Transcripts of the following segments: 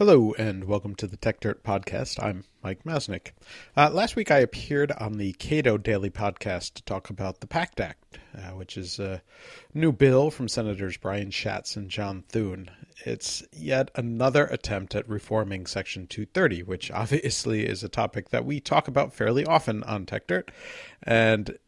Hello, and welcome to the Techdirt Podcast. I'm Mike Masnick. Uh, last week I appeared on the Cato Daily Podcast to talk about the PACT Act, uh, which is a new bill from Senators Brian Schatz and John Thune. It's yet another attempt at reforming Section 230, which obviously is a topic that we talk about fairly often on Techdirt. And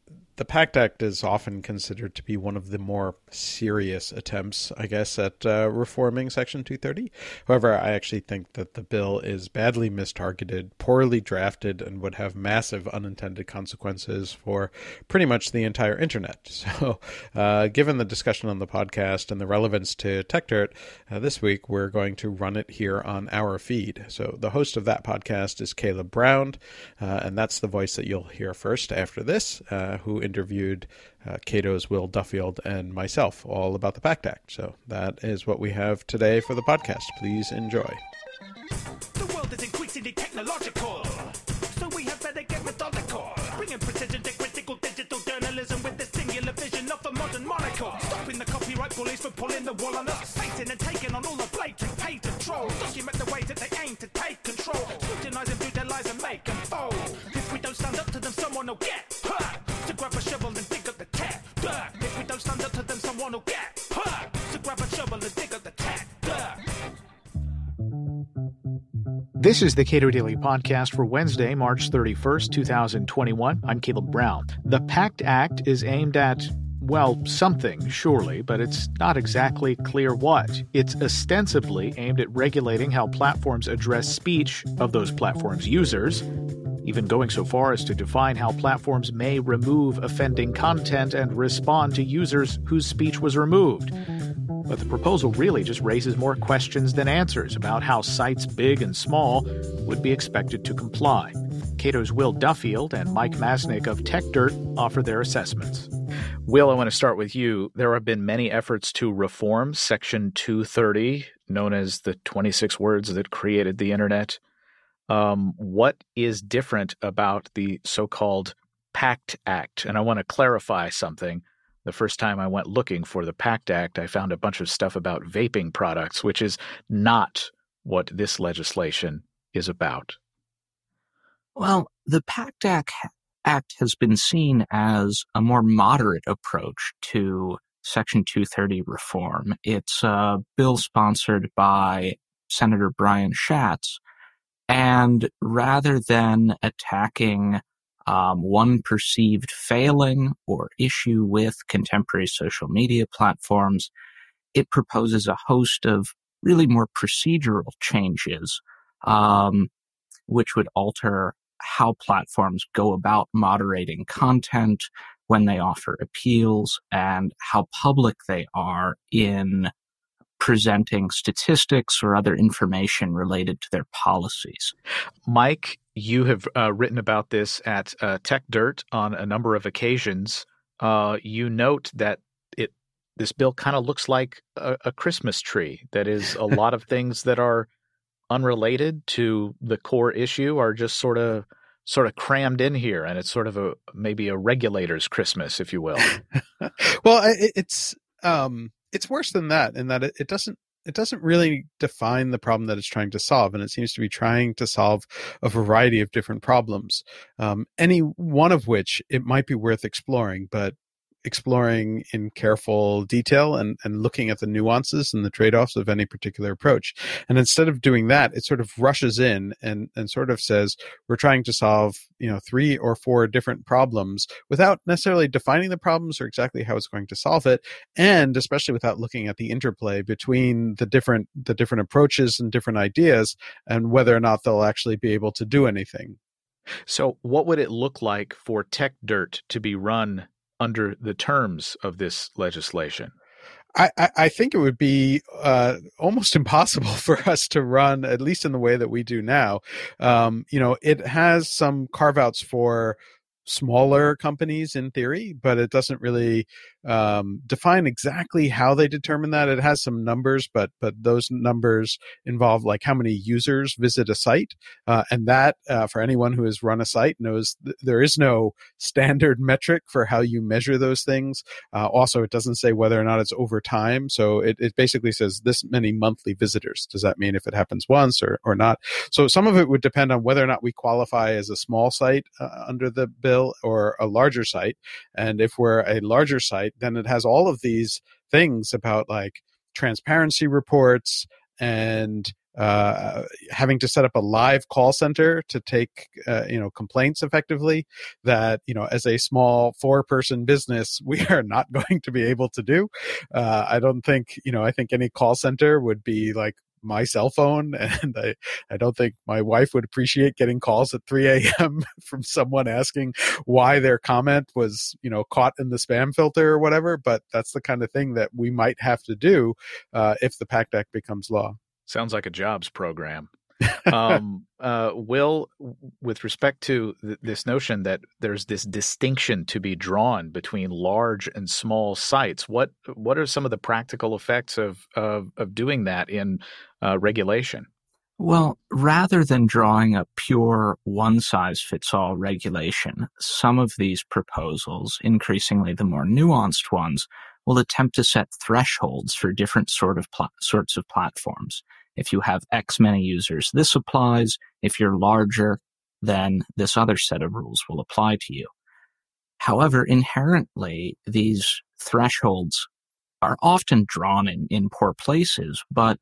the PACT Act is often considered to be one of the more serious attempts, I guess, at uh, reforming Section 230. However, I actually think that the bill is badly mistargeted, poorly drafted, and would have massive unintended consequences for pretty much the entire internet. So, uh, given the discussion on the podcast and the relevance to Techdirt, uh, this week we're going to run it here on our feed. So, the host of that podcast is Caleb Brown, uh, and that's the voice that you'll hear first after this, uh, who interviewed uh, Cato's Will Duffield and myself all about the PACT Act. So that is what we have today for the podcast. Please enjoy. The world is increasingly technological, so we have better get methodical, bringing precision to critical digital journalism with the singular vision of a modern monocle, stopping the copyright bullies from pulling the wool on us, and taking on all the document the ways that they aim to take control, scrutinizing through their lies and make them fold. If we don't stand up to them, someone will get to grab a shovel and dig up the. Duh. If we don't stand up to them, someone will get hurt. To grab a shovel and dig up the. This is the Cato Daily Podcast for Wednesday, March 31st, 2021. I'm Caleb Brown. The PACT Act is aimed at well, something, surely, but it's not exactly clear what. It's ostensibly aimed at regulating how platforms address speech of those platforms' users, even going so far as to define how platforms may remove offending content and respond to users whose speech was removed. But the proposal really just raises more questions than answers about how sites big and small would be expected to comply. Cato's Will Duffield and Mike Masnick of Techdirt offer their assessments. Will, I want to start with you. There have been many efforts to reform Section 230, known as the 26 words that created the internet um, what is different about the so called PACT Act? And I want to clarify something. The first time I went looking for the PACT Act, I found a bunch of stuff about vaping products, which is not what this legislation is about. Well, the PACT Act, Act has been seen as a more moderate approach to Section 230 reform. It's a bill sponsored by Senator Brian Schatz, and rather than attacking um, one perceived failing or issue with contemporary social media platforms, it proposes a host of really more procedural changes, um, which would alter how platforms go about moderating content when they offer appeals and how public they are in presenting statistics or other information related to their policies. Mike, you have uh, written about this at uh, Techdirt on a number of occasions. Uh, you note that it this bill kind of looks like a, a Christmas tree. That is, a lot of things that are unrelated to the core issue are just sort of sort of crammed in here, and it's sort of a maybe a regulator's Christmas, if you will. well, it's um, it's worse than that in that it, it doesn't it doesn't really define the problem that it's trying to solve, and it seems to be trying to solve a variety of different problems. Um, any one of which it might be worth exploring, but exploring in careful detail and, and looking at the nuances and the trade-offs of any particular approach. And instead of doing that, it sort of rushes in and, and sort of says, we're trying to solve, you know, three or four different problems without necessarily defining the problems or exactly how it's going to solve it. And especially without looking at the interplay between the different, the different approaches and different ideas and whether or not they'll actually be able to do anything. So, what would it look like for Tech Dirt to be run under the terms of this legislation? I, I think it would be uh, almost impossible for us to run, at least in the way that we do now. Um, you know, it has some carve outs for smaller companies in theory, but it doesn't really um, define exactly how they determine that. It has some numbers, but but those numbers involve like how many users visit a site, uh, and that uh, for anyone who has run a site knows th- there is no standard metric for how you measure those things. Uh, also, it doesn't say whether or not it's over time, so it, it basically says this many monthly visitors. Does that mean if it happens once or or not? So some of it would depend on whether or not we qualify as a small site uh, under the bill or a larger site, and if we're a larger site, then it has all of these things about like transparency reports and uh, having to set up a live call center to take uh, you know complaints effectively that you know as a small four person business we are not going to be able to do. Uh, i don't think you know i think any call center would be like my cell phone and I, I don't think my wife would appreciate getting calls at 3 a.m. from someone asking why their comment was, you know, caught in the spam filter or whatever. But that's the kind of thing that we might have to do uh, if the PACT Act becomes law. Sounds like a jobs program. Um, uh, Will, with respect to th- this notion that there's this distinction to be drawn between large and small sites, what what are some of the practical effects of of, of doing that in uh, regulation? Well, rather than drawing a pure one size fits all regulation, some of these proposals, increasingly the more nuanced ones, will attempt to set thresholds for different sort of pl- sorts of platforms. If you have X many users, this applies. If you're larger, then this other set of rules will apply to you. However, inherently, these thresholds are often drawn in, in poor places, but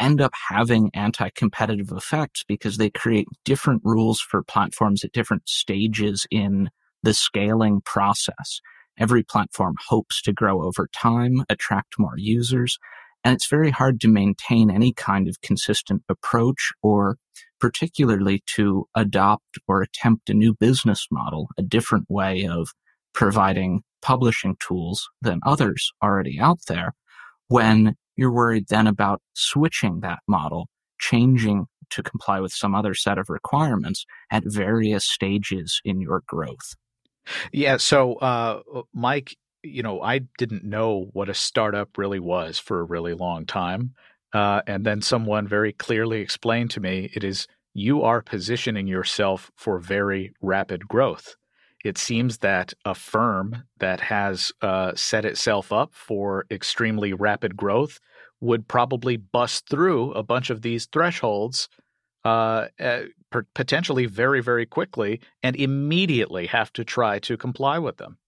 end up having anti-competitive effects because they create different rules for platforms at different stages in the scaling process. Every platform hopes to grow over time, attract more users, and it's very hard to maintain any kind of consistent approach or particularly to adopt or attempt a new business model, a different way of providing publishing tools than others already out there when you're worried then about switching that model, changing to comply with some other set of requirements at various stages in your growth. Yeah. So, uh, Mike, you know, I didn't know what a startup really was for a really long time. Uh, and then someone very clearly explained to me it is you are positioning yourself for very rapid growth. It seems that a firm that has uh, set itself up for extremely rapid growth would probably bust through a bunch of these thresholds uh, uh, potentially very, very quickly and immediately have to try to comply with them.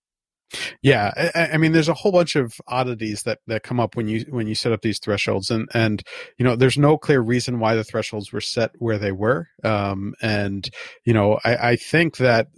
Yeah, I, I, mean, there's a whole bunch of oddities that, that come up when you when you set up these thresholds, and and you know, there's no clear reason why the thresholds were set where they were, um, and you know, I, I think that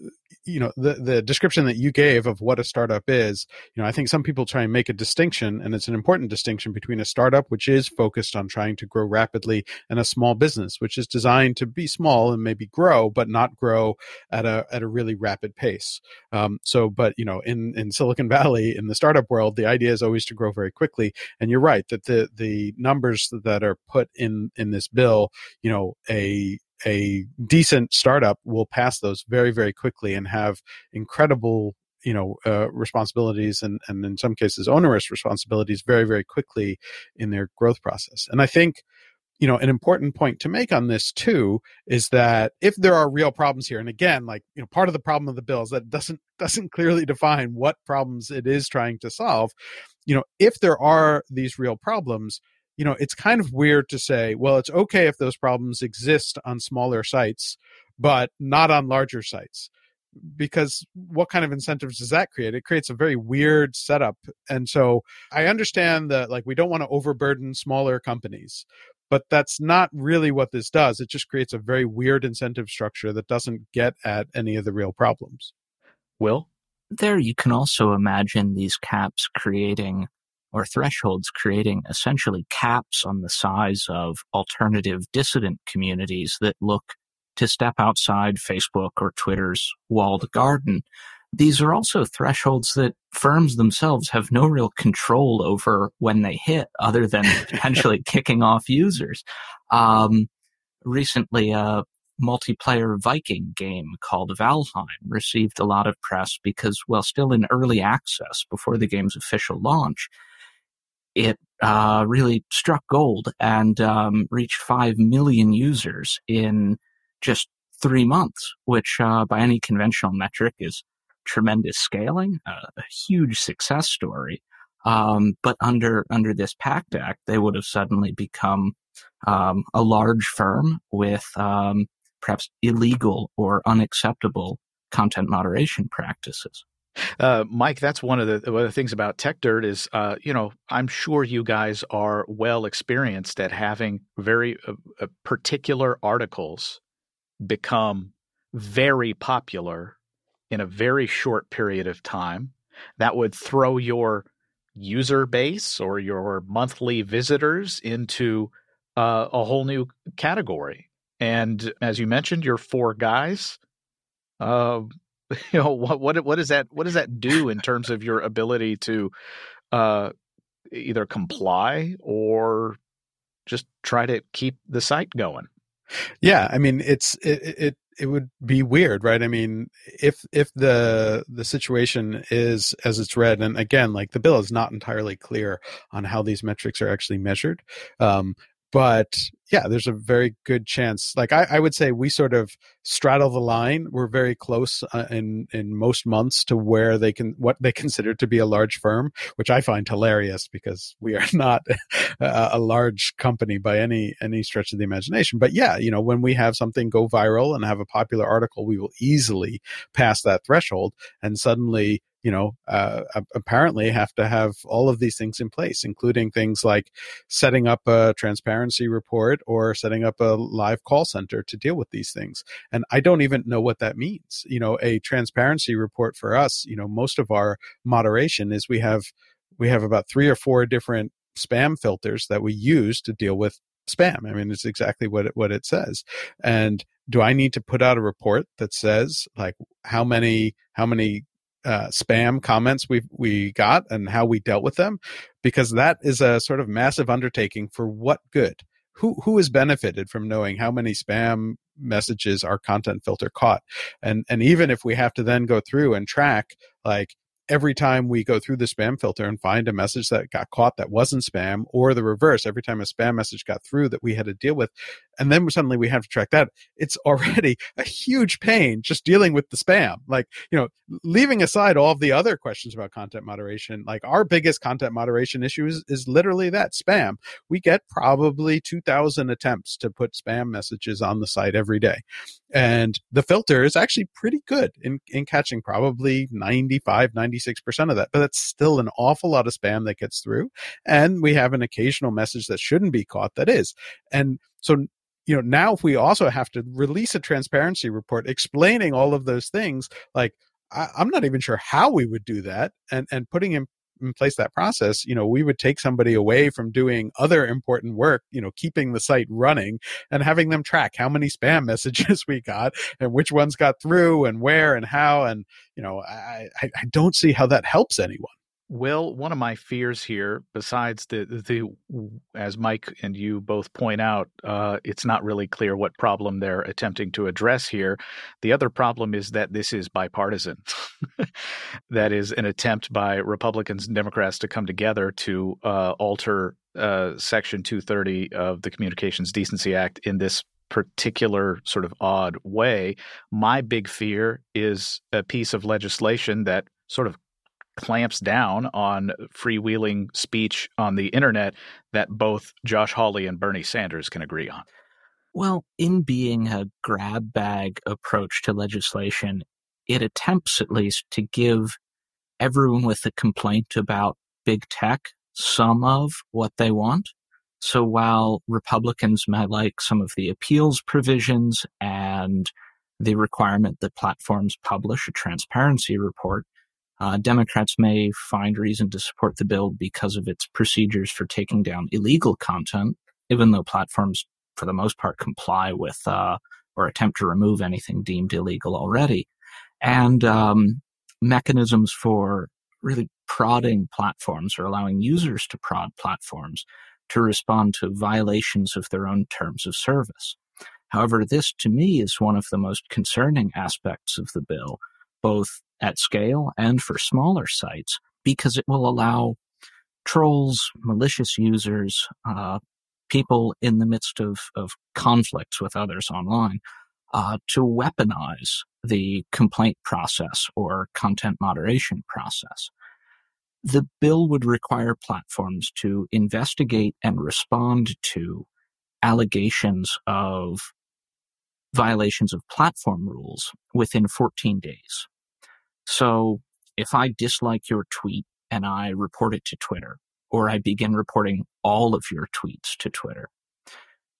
you know the the description that you gave of what a startup is you know i think some people try and make a distinction and it's an important distinction between a startup which is focused on trying to grow rapidly and a small business which is designed to be small and maybe grow but not grow at a at a really rapid pace. Um, so but you know in in silicon valley in the startup world the idea is always to grow very quickly. And you're right that the the numbers that are put in in this bill you know a a decent startup will pass those very very quickly and have incredible you know uh, responsibilities and and in some cases onerous responsibilities very very quickly in their growth process. And i think you know an important point to make on this too is that if there are real problems here and again like you know part of the problem of the bill is that doesn't doesn't clearly define what problems it is trying to solve. You know if there are these real problems you know, it's kind of weird to say, well, it's okay if those problems exist on smaller sites, but not on larger sites. Because what kind of incentives does that create? It creates a very weird setup. And so I understand that, like, we don't want to overburden smaller companies, but that's not really what this does. It just creates a very weird incentive structure that doesn't get at any of the real problems. Will? There, you can also imagine these caps creating or thresholds, creating essentially caps on the size of alternative dissident communities that look to step outside Facebook or Twitter's walled garden. These are also thresholds that firms themselves have no real control over when they hit, other than potentially kicking off users. Um, recently, a multiplayer Viking game called Valheim received a lot of press because, while still in early access before the game's official launch, it uh, really struck gold and um, reached 5 million users in just three months, which uh, by any conventional metric is tremendous scaling, uh, a huge success story. Um, but under under this Pact Act, they would have suddenly become um, a large firm with um, perhaps illegal or unacceptable content moderation practices. Uh, Mike, that's one of the one of the things about Techdirt is, uh, you know, I'm sure you guys are well experienced at having very uh, uh particular articles become very popular in a very short period of time. That would throw your user base or your monthly visitors into uh, a whole new category. And as you mentioned, your four guys. You know what what what does that what does that do in terms of your ability to uh, either comply or just try to keep the site going? Yeah, I mean it's it, it it would be weird, right? I mean, if if the the situation is as it's read, and again, like the bill is not entirely clear on how these metrics are actually measured. Um, but yeah, there's a very good chance. Like I, I, would say, we sort of straddle the line. We're very close uh, in in most months to where they can what they consider to be a large firm, which I find hilarious because we are not a, a large company by any any stretch of the imagination. But yeah, you know, when we have something go viral and have a popular article, we will easily pass that threshold, and suddenly you know, uh, apparently have to have all of these things in place, including things like setting up a transparency report or setting up a live call center to deal with these things. And I don't even know what that means. You know, a transparency report for us, you know, most of our moderation is we have we have about three or four different spam filters that we use to deal with spam. I mean, it's exactly what it, what it says. And do I need to put out a report that says like how many how many uh, spam comments we we got and how we dealt with them, because that is a sort of massive undertaking for what good? Who who has benefited from knowing how many spam messages our content filter caught? And and even if we have to then go through and track like every time we go through the spam filter and find a message that got caught that wasn't spam or the reverse every time a spam message got through that we had to deal with and then suddenly we have to track that it's already a huge pain just dealing with the spam. Like you know leaving aside all of the other questions about content moderation like our biggest content moderation issue is, is literally that spam. We get probably 2000 attempts to put spam messages on the site every day and the filter is actually pretty good in, in catching probably 95 96% of that but that's still an awful lot of spam that gets through and we have an occasional message that shouldn't be caught that is. And so you know now if we also have to release a transparency report explaining all of those things like I, am not even sure how we would do that and and putting in, in place that process you know we would take somebody away from doing other important work you know keeping the site running and having them track how many spam messages we got and which ones got through and where and how and you know i i, I don't see how that helps anyone well, one of my fears here, besides the the as Mike and you both point out, uh, it's not really clear what problem they're attempting to address here. The other problem is that this is bipartisan. that is an attempt by Republicans and Democrats to come together to uh, alter uh, Section 230 of the Communications Decency Act in this particular sort of odd way. My big fear is a piece of legislation that sort of clamps down on freewheeling speech on the internet that both Josh Hawley and Bernie Sanders can agree on? Well, in being a grab bag approach to legislation, it attempts at least to give everyone with a complaint about big tech some of what they want. So while Republicans might like some of the appeals provisions and the requirement that platforms publish a transparency report, uh, Democrats may find reason to support the bill because of its procedures for taking down illegal content, even though platforms, for the most part, comply with uh, or attempt to remove anything deemed illegal already, and um, mechanisms for really prodding platforms or allowing users to prod platforms to respond to violations of their own terms of service. However, this to me is one of the most concerning aspects of the bill, both at scale and for smaller sites, because it will allow trolls, malicious users, uh, people in the midst of, of conflicts with others online uh, to weaponize the complaint process or content moderation process. The bill would require platforms to investigate and respond to allegations of violations of platform rules within 14 days. So if I dislike your tweet and I report it to Twitter, or I begin reporting all of your tweets to Twitter,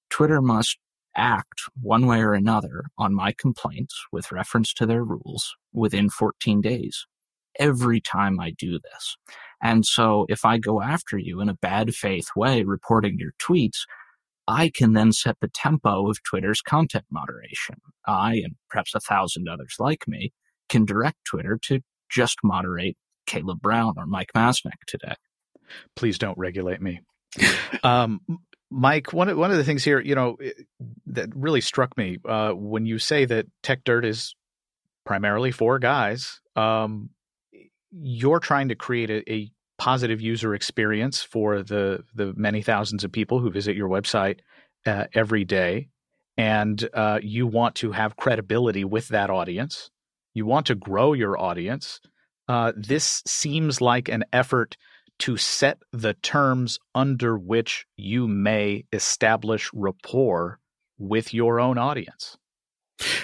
Twitter must act one way or another on my complaints with reference to their rules within 14 days every time I do this. And so if I go after you in a bad faith way reporting your tweets, I can then set the tempo of Twitter's content moderation. I, and perhaps a thousand others like me, can direct Twitter to just moderate Caleb Brown or Mike Masnick today. Please don't regulate me. um, Mike, one of, one of the things here, you know, that really struck me uh, when you say that Techdirt is primarily for guys, um, you're trying to create a, a, positive user experience for the the many thousands of people who visit your website uh, every day, and uh, you want to have credibility with that audience. You want to grow your audience. Uh, this seems like an effort to set the terms under which you may establish rapport with your own audience.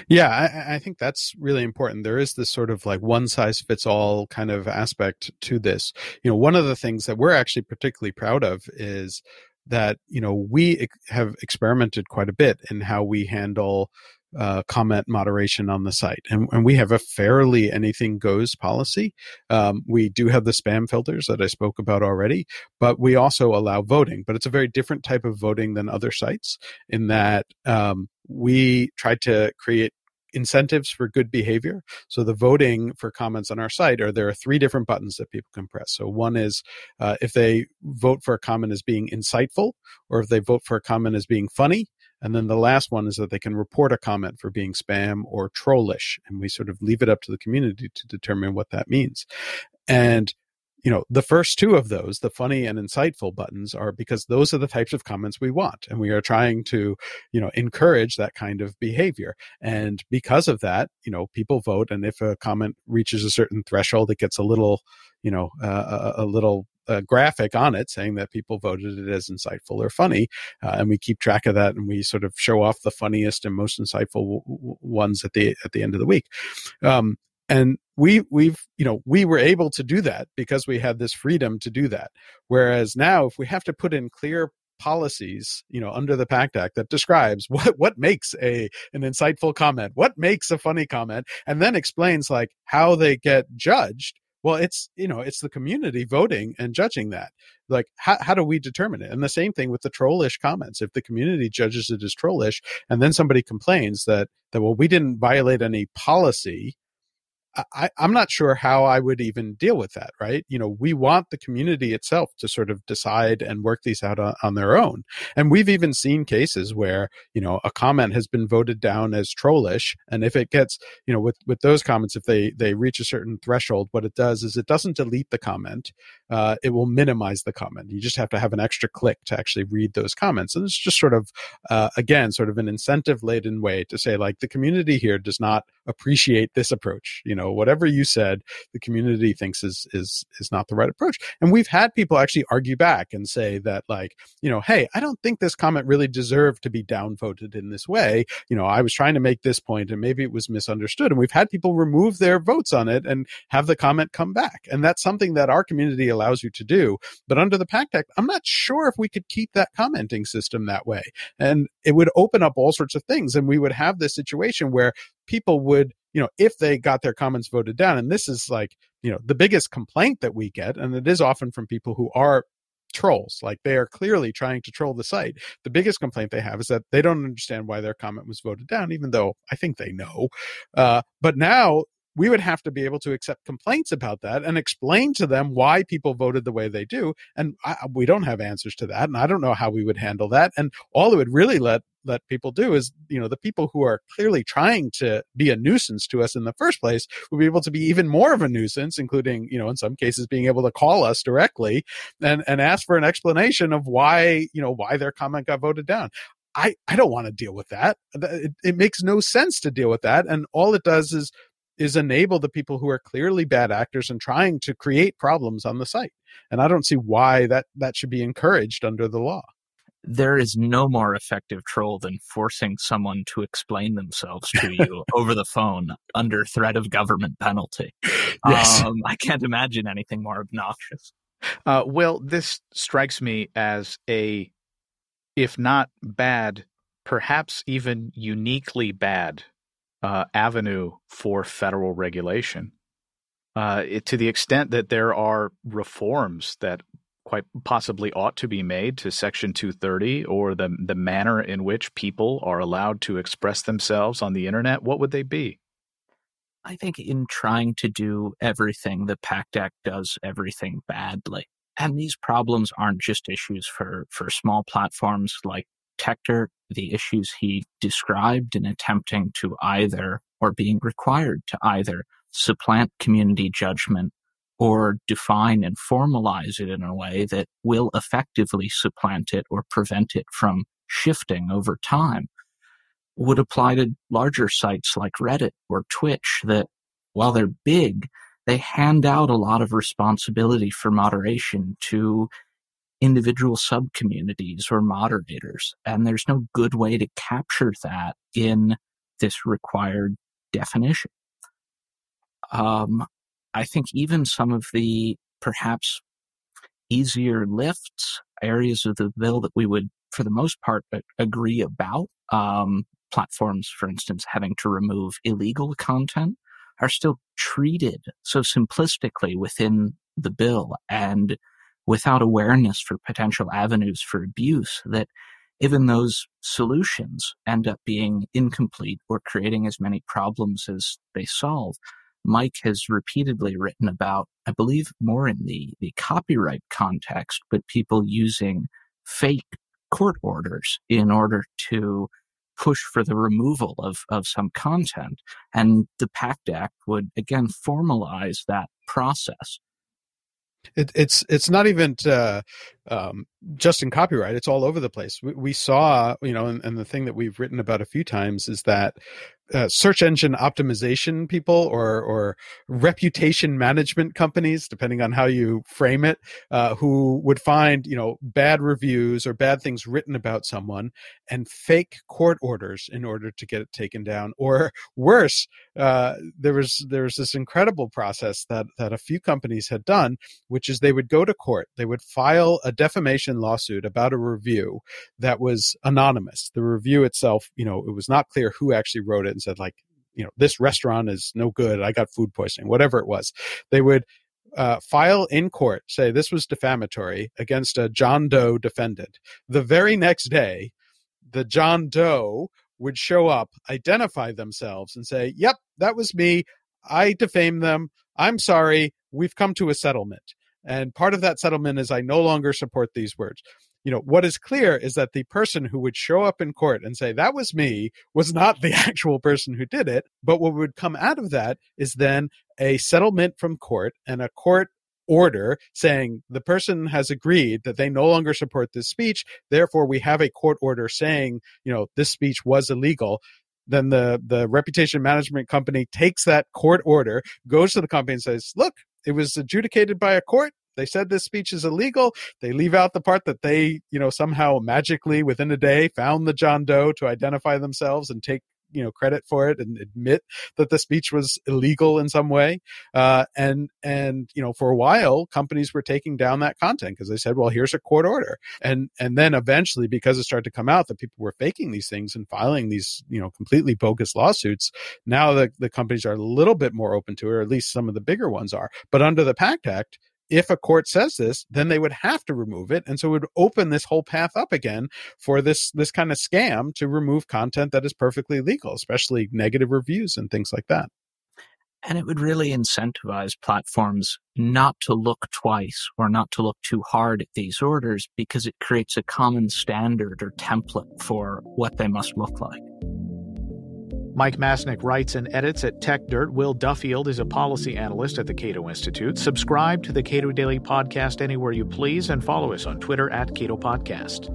Yeah, I, I, think that's really important. There is this sort of like one size fits all kind of aspect to this. You know, one of the things that we're actually particularly proud of is that, you know, we have experimented quite a bit in how we handle uh, comment moderation on the site. And, and, we have a fairly anything goes policy. Um, we do have the spam filters that I spoke about already, but we also allow voting. But it's a very different type of voting than other sites in that um, we try to create incentives for good behavior. So the voting for comments on our site are there are three different buttons that people can press. So one is uh, if they vote for a comment as being insightful, or if they vote for a comment as being funny, and then the last one is that they can report a comment for being spam or trollish. And we sort of leave it up to the community to determine what that means. And you know, the first two of those, the funny and insightful buttons are because those are the types of comments we want. And we are trying to, you know, encourage that kind of behavior. And because of that, you know, people vote. And if a comment reaches a certain threshold, it gets a little, you know, uh, a, a little a graphic on it saying that people voted it as insightful or funny, uh, and we keep track of that, and we sort of show off the funniest and most insightful w- w- ones at the at the end of the week. Um, and we we've you know we were able to do that because we had this freedom to do that. Whereas now, if we have to put in clear policies you know under the pact act that describes what what makes a an insightful comment what makes a funny comment and then explains like how they get judged well, it's you know it's the community voting and judging that. Like, how how do we determine it? And the same thing with the trollish comments. If the community judges it as trollish, and then somebody complains that that well we didn't violate any policy, I, am not sure how I would even deal with that, right? You know, we want the community itself to sort of decide and work these out on, on, their own. And we've even seen cases where, you know, a comment has been voted down as trollish. And if it gets, you know, with, with those comments, if they, they reach a certain threshold, what it does is it doesn't delete the comment. Uh, it will minimize the comment. You just have to have an extra click to actually read those comments. And it's just sort of, uh, again, sort of an incentive laden way to say, like, the community here does not appreciate this approach, you know, know whatever you said the community thinks is is is not the right approach. And we've had people actually argue back and say that like you know hey i don't think this comment really deserved to be downvoted in this way. You know i was trying to make this point and maybe it was misunderstood. And we've had people remove their votes on it and have the comment come back. And that's something that our community allows you to do. But under the pact act i'm not sure if we could keep that commenting system that way. And it would open up all sorts of things. And we would have this situation where people would you know, if they got their comments voted down, and this is like, you know, the biggest complaint that we get, and it is often from people who are trolls. Like they are clearly trying to troll the site. The biggest complaint they have is that they don't understand why their comment was voted down, even though I think they know. Uh, but now we would have to be able to accept complaints about that and explain to them why people voted the way they do. And I, we don't have answers to that. And I don't know how we would handle that. And all it would really let let people do is, you know, the people who are clearly trying to be a nuisance to us in the first place would be able to be even more of a nuisance, including, you know, in some cases being able to call us directly and, and ask for an explanation of why, you know, why their comment got voted down. I, I don't want to deal with that. It, it makes no sense to deal with that. And all it does is is enable the people who are clearly bad actors and trying to create problems on the site. And I don't see why that that should be encouraged under the law. There is no more effective troll than forcing someone to explain themselves to you over the phone under threat of government penalty. Yes. Um, I can't imagine anything more obnoxious. Uh, well, this strikes me as a, if not bad, perhaps even uniquely bad uh, avenue for federal regulation. Uh, it, to the extent that there are reforms that quite possibly ought to be made to Section 230 or the the manner in which people are allowed to express themselves on the internet, what would they be? I think in trying to do everything, the PACT Act does everything badly. And these problems aren't just issues for, for small platforms like Techdirt, the issues he described in attempting to either or being required to either supplant community judgment or define and formalize it in a way that will effectively supplant it or prevent it from shifting over time would apply to larger sites like Reddit or Twitch that while they're big, they hand out a lot of responsibility for moderation to individual sub communities or moderators. And there's no good way to capture that in this required definition. Um, I think even some of the perhaps easier lifts, areas of the bill that we would, for the most part, agree about, um, platforms, for instance, having to remove illegal content, are still treated so simplistically within the bill and without awareness for potential avenues for abuse that even those solutions end up being incomplete or creating as many problems as they solve. Mike has repeatedly written about, I believe more in the, the copyright context, but people using fake court orders in order to push for the removal of, of some content. And the PACT Act would again formalize that process it, it's it's not even uh, um, just in copyright; it's all over the place. We, we saw, you know, and, and, the thing that we've written about a few times is that uh, search engine optimization people or or reputation management companies, depending on how you frame it, uh, who would find you know bad reviews or bad things written about someone and fake court orders in order to get it taken down, or worse, uh, there was there was this incredible process that that a few companies had done, which is they would go to court, they would file a defamation lawsuit about a review that was anonymous. The review itself, you know, it was not clear who actually wrote it and said like, you know, this restaurant is no good. I got food poisoning, whatever it was. They would uh, file in court, say this was defamatory against a John Doe defendant. The very next day, the John Doe would show up, identify themselves, and say, Yep, that was me. I defamed them. I'm sorry. We've come to a settlement. And part of that settlement is I no longer support these words. You know, what is clear is that the person who would show up in court and say, that was me, was not the actual person who did it. But what would come out of that is then a settlement from court and a court order saying the person has agreed that they no longer support this speech therefore we have a court order saying you know this speech was illegal then the the reputation management company takes that court order goes to the company and says look it was adjudicated by a court. They said this speech is illegal. They leave out the part that they, you know, somehow magically within a day found the John Doe to identify themselves and take you know credit for it and admit that the speech was illegal in some way. Uh, and and you know for a while companies were taking down that content because they said well here's a court order. And and then eventually because it started to come out that people were faking these things and filing these you know completely bogus lawsuits now the, the companies are a little bit more open to it or at least some of the bigger ones are. But under the pact act if a court says this, then they would have to remove it, and so it would open this whole path up again for this this kind of scam to remove content that is perfectly legal, especially negative reviews and things like that. And it would really incentivize platforms not to look twice or not to look too hard at these orders because it creates a common standard or template for what they must look like. Mike Masnick writes and edits at Techdirt. Will Duffield is a policy analyst at the Cato Institute. Subscribe to the Cato Daily Podcast anywhere you please and follow us on Twitter at Cato Podcast.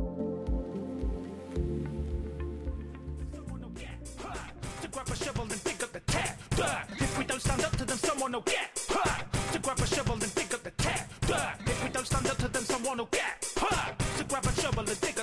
grab a shovel and dig